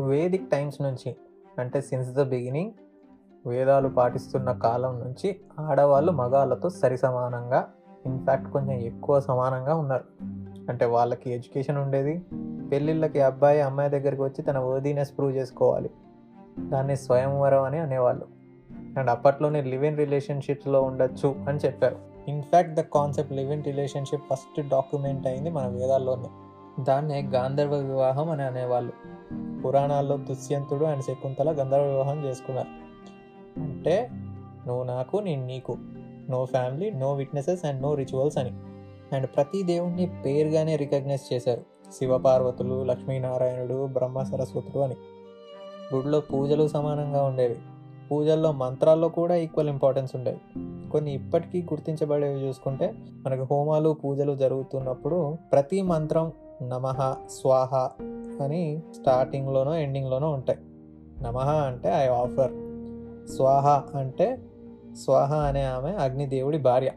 Vedic times నుంచి అంటే since the beginning వేదాలు పాటిస్తున్న కాలం నుంచి ఆడవాళ్ళు మగాళ్ళతో సరి సమానంగా ఇన్ఫ్యాక్ట్ కొంచెం ఎక్కువ సమానంగా ఉన్నారు. అంటే వాళ్ళకి ఎడ్యుకేషన్ ఉండేది పెళ్ళిళ్ళకి అబ్బాయి అమ్మాయి దగ్గరికి వచ్చి తన వర్దీనెస్ ప్రూవ్ చేసుకోవాలి. దాన్ని స్వయంవరం అని అనేవాళ్ళు. అండ్ అప్పట్లోనే లివ్ ఇన్ రిలేషన్షిప్స్లో ఉండొచ్చు అని చెప్పారు. In fact the concept live in relationship first document అయింది మన వేదాల్లోనే. దాన్నే గాంధర్వ వివాహం అని అనేవాళ్ళు. పురాణాల్లో దుష్యంతుడు అండ్ శకుంతల గంధర్వ వివాహం చేసుకున్నారు. అంటే నువ్వు నాకు నేను నీకు. No family no witnesses and no rituals అని. అండ్ ప్రతి దేవుణ్ణి పేరుగానే రికగ్నైజ్ చేశారు. శివపార్వతులు లక్ష్మీనారాయణుడు బ్రహ్మ సరస్వతులు అని. గుడిలో పూజలు సమానంగా ఉండేవి. పూజల్లో మంత్రాల్లో కూడా ఈక్వల్ ఇంపార్టెన్స్ ఉండేవి. కొన్ని ఇప్పటికీ గుర్తించబడేవి చూసుకుంటే మనకు హోమాలు పూజలు జరుగుతున్నప్పుడు ప్రతి మంత్రం నమః స్వాహ అని స్టార్టింగ్లోనో ఎండింగ్లోనో ఉంటాయి. నమః అంటే ఐ ఆఫర్ స్వాహ అంటే స్వాహ అనే ఆమె అగ్నిదేవుడి భార్య.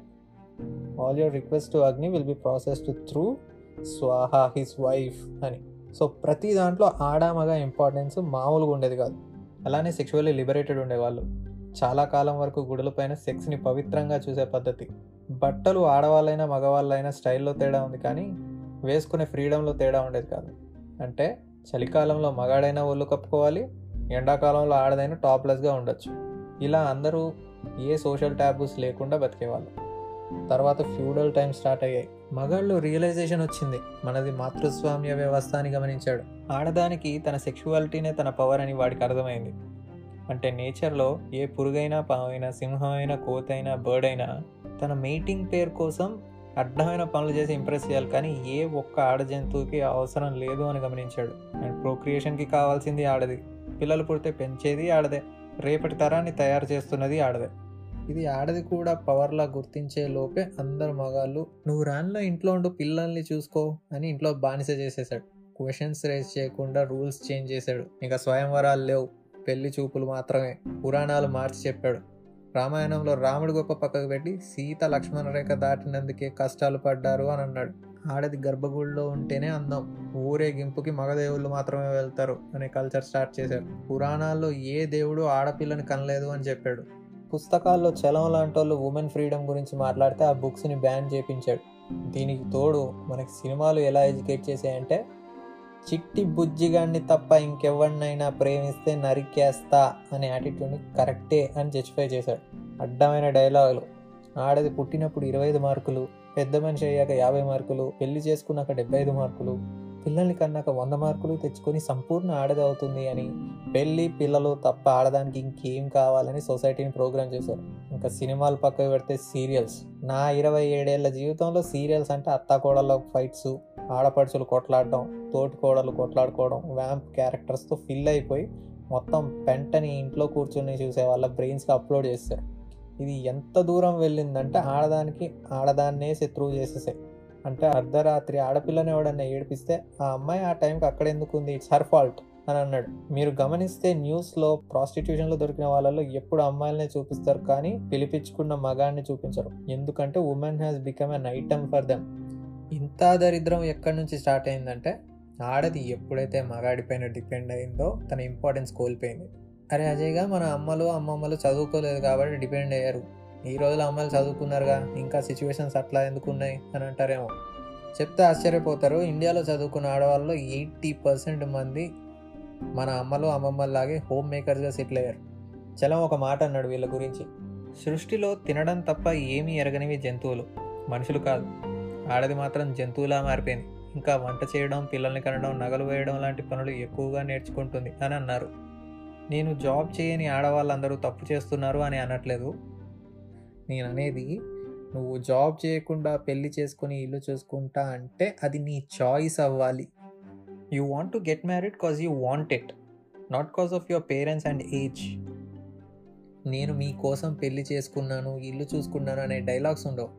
All your request to Agni will be processed through Swaha his wife అని. సో ప్రతి దాంట్లో ఆడామగా ఇంపార్టెన్స్ మామూలుగా ఉండేది కాదు. అలానే సెక్షువల్లీ లిబరేటెడ్ ఉండేవాళ్ళు. చాలా కాలం వరకు గుడులపైన సెక్స్ని పవిత్రంగా చూసే పద్ధతి. బట్టలు ఆడవాళ్ళైనా మగవాళ్ళైనా స్టైల్లో తేడా ఉంది కానీ వేసుకునే ఫ్రీడంలో తేడా ఉండేది కాదు. అంటే చలికాలంలో మగాడైనా ఒళ్ళు కప్పుకోవాలి ఎండాకాలంలో ఆడదైనా టాప్లెస్గా ఉండొచ్చు. ఇలా అందరూ ఏ సోషల్ ట్యాబూస్ లేకుండా బతికేవాళ్ళు. తర్వాత ఫ్యూడల్ టైం స్టార్ట్ అయ్యాయి. మగాళ్ళు రియలైజేషన్ వచ్చింది. మనది మాతృస్వామ్య వ్యవస్థ అని గమనించాడు. ఆడదానికి తన సెక్షువాలిటీనే తన పవర్ అని వాడికి అర్థమైంది. అంటే నేచర్లో ఏ పురుగైనా పావైనా సింహమైనా కోతైనా బర్డ్ అయినా తన మీటింగ్ పేరు కోసం అడ్డమైన పనులు చేసి ఇంప్రెస్ చేయాలి కానీ ఏ ఒక్క ఆడ జంతువుకి అవసరం లేదు అని గమనించాడు. అండ్ ప్రోక్రియేషన్కి కావాల్సింది ఆడది. పిల్లలు పుడితే పెంచేది ఆడదే. రేపటి తరాన్ని తయారు చేస్తున్నది ఆడదే. ఇది ఆడది కూడా పవర్లా గుర్తించే లోపే అందరు మగాళ్ళు నువ్వు రాన్లో ఇంట్లో ఉండు పిల్లల్ని చూసుకో అని ఇంట్లో బానిస చేసేసాడు క్వశ్చన్స్ రేస్ చేయకుండా రూల్స్ చేంజ్ చేశాడు. ఇంకా స్వయంవరాలు లేవు. పెళ్ళి చూపులు మాత్రమే. పురాణాలు మార్చి చెప్పాడు. రామాయణంలో రాముడి గొప్ప పక్కకు పెట్టి సీత లక్ష్మణ రేఖ దాటినందుకే కష్టాలు పడ్డారు అని అన్నాడు. ఆడది గర్భగుడిలో ఉంటేనే అందం. ఊరేగింపుకి మగదేవుళ్ళు మాత్రమే వెళ్తారు అనే కల్చర్ స్టార్ట్ చేశారు. పురాణాల్లో ఏ దేవుడు ఆడపిల్లని కనలేదు అని చెప్పాడు. పుస్తకాల్లో చలం లాంటి వాళ్ళు ఉమెన్ ఫ్రీడమ్ గురించి మాట్లాడితే ఆ బుక్స్ని బ్యాన్ చేపించాడు. దీనికి తోడు మనకి సినిమాలు ఎలా ఎడ్యుకేట్ చేసాయంటే చిట్టి బుజ్జిగాన్ని తప్ప ఇంకెవరినైనా ప్రేమిస్తే నరికేస్తా అనే యాటిట్యూడ్ని కరెక్టే అని జస్టిఫై చేశాడు. అడ్డమైన డైలాగులు ఆడది పుట్టినప్పుడు ఇరవై ఐదు మార్కులు పెద్ద మనిషి అయ్యాక యాభై మార్కులు పెళ్ళి చేసుకున్నాక డెబ్బై ఐదు మార్కులు పిల్లల్ని కన్నాక వంద మార్కులు తెచ్చుకొని సంపూర్ణ ఆడది అవుతుంది అని పెళ్ళి పిల్లలు తప్ప ఆడదానికి ఇంకేం కావాలని సొసైటీని ప్రోగ్రామ్ చేశారు. ఇంకా సినిమాలు పక్కకు పెడితే సీరియల్స్. నా ఇరవై ఏడేళ్ళ జీవితంలో సీరియల్స్ అంటే అత్తాకోడళ్ళ ఫైట్స్ ఆడపడుచులు కొట్లాడడం తోటి కోడలు కొట్లాడుకోవడం వ్యాంప్ క్యారెక్టర్స్తో ఫిల్ అయిపోయి మొత్తం పెంటని ఇంట్లో కూర్చొని చూసే వాళ్ళ బ్రెయిన్స్కి అప్లోడ్ చేస్తారు. ఇది ఎంత దూరం వెళ్ళిందంటే ఆడదానికి ఆడదాన్నే శత్రువు చేసేసాయి. అంటే అర్ధరాత్రి ఆడపిల్లని ఎవడన్నా ఏడిపిస్తే ఆ అమ్మాయి ఆ టైంకి అక్కడ ఎందుకు ఉంది? ఇట్స్ హర్ ఫాల్ట్ అని అన్నాడు. మీరు గమనిస్తే న్యూస్లో ప్రాస్టిట్యూషన్లో దొరికిన వాళ్ళలో ఎప్పుడు అమ్మాయిలనే చూపిస్తారు కానీ పిలిపించుకున్న మగాన్ని చూపించరు. ఎందుకంటే women has become an item for them ఇంత దరిద్రం ఎక్కడి నుంచి స్టార్ట్ అయిందంటే ఆడది ఎప్పుడైతే మగాడిపైన డిపెండ్ అయిందో తన ఇంపార్టెన్స్ కోల్పోయింది. అరే అజయ్గా మన అమ్మలు అమ్మమ్మలు చదువుకోలేదు కాబట్టి డిపెండ్ అయ్యారు. ఈ రోజులు అమ్మాయిలు చదువుకున్నారుగా ఇంకా సిచ్యువేషన్స్ అట్లా ఎందుకు ఉన్నాయి అని అంటారేమో. చెప్తే ఆశ్చర్యపోతారు. ఇండియాలో చదువుకున్న ఆడవాళ్ళు ఎయిటీ పర్సెంట్ మంది మన అమ్మలు అమ్మమ్మల్లాగే హోమ్ మేకర్స్గా సెటిల్ అయ్యారు. చలం ఒక మాట అన్నాడు వీళ్ళ గురించి. సృష్టిలో తినడం తప్ప ఏమీ ఎరగనివి జంతువులు. మనుషులు కాదు. ఆడది మాత్రం జంతువులా మారిపోయింది. ఇంకా వంట చేయడం పిల్లల్ని కనడం నగలు వేయడం లాంటి పనులు ఎక్కువగా నేర్చుకుంటుంది అని అన్నారు. నేను జాబ్ చేయని ఆడవాళ్ళందరూ తప్పు చేస్తున్నారు అని అనట్లేదు. నేను అనేది నువ్వు జాబ్ చేయకుండా పెళ్ళి చేసుకుని ఇల్లు చూసుకుంటా అంటే అది నీ చాయిస్ అవ్వాలి. You want to get married cause you want it not cause of your parents and age. నేను మీ కోసం పెళ్ళి చేసుకున్నాను ఇల్లు చూసుకున్నాను అనే డైలాగ్స్ ఉండవు.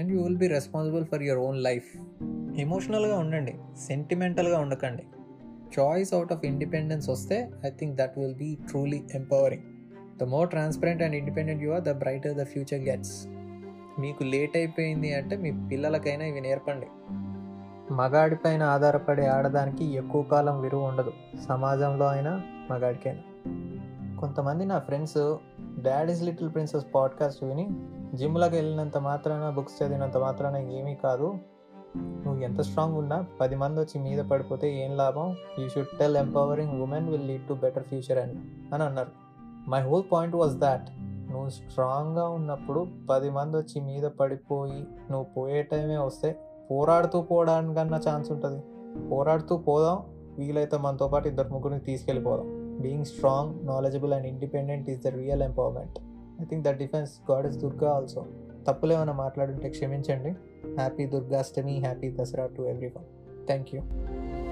And you will be responsible for your own life. ఎమోషనల్గా ఉండండి సెంటిమెంటల్గా ఉండకండి. చాయిస్ అవుట్ ఆఫ్ ఇండిపెండెన్స్ వస్తే I think that will be truly empowering the more transparent and independent you are the brighter the future gets మీకు late అయిపోయింది అంటే మీ పిల్లలకైనా ఇవి నేర్పండి. మగాడిపైన ఆధారపడే ఆడదానికి ఎక్కువ కాలం విరువు ఉండదు. సమాజంలో అయినా మగాడికైనా. కొంతమంది నా friends daddy's is little princess podcast విని జిమ్లోకి వెళ్ళినంత మాత్రాన బుక్స్ చదివినంత మాత్రాన ఏమీ కాదు. నువ్వు ఎంత స్ట్రాంగ్ ఉన్నా పది మంది వచ్చి మీద పడిపోతే ఏం లాభం? You should tell empowering women will lead to better future అని అని అన్నారు. My whole point was that నువ్వు స్ట్రాంగ్గా ఉన్నప్పుడు పది మంది వచ్చి మీద పడిపోయి నువ్వు పోయే టైమే వస్తే పోరాడుతూ పోవడానికన్నా ఛాన్స్ ఉంటుంది. పోరాడుతూ పోదాం వీలైతే మనతో పాటు ఇద్దరు ముగ్గురిని తీసుకెళ్ళిపోదాం. Being strong knowledgeable and independent is the real empowerment I think that defence God is Durga also తప్పులేమైనా మాట్లాడుంటే క్షమించండి. Happy Durgastami, happy Dasara to everyone. Thank you.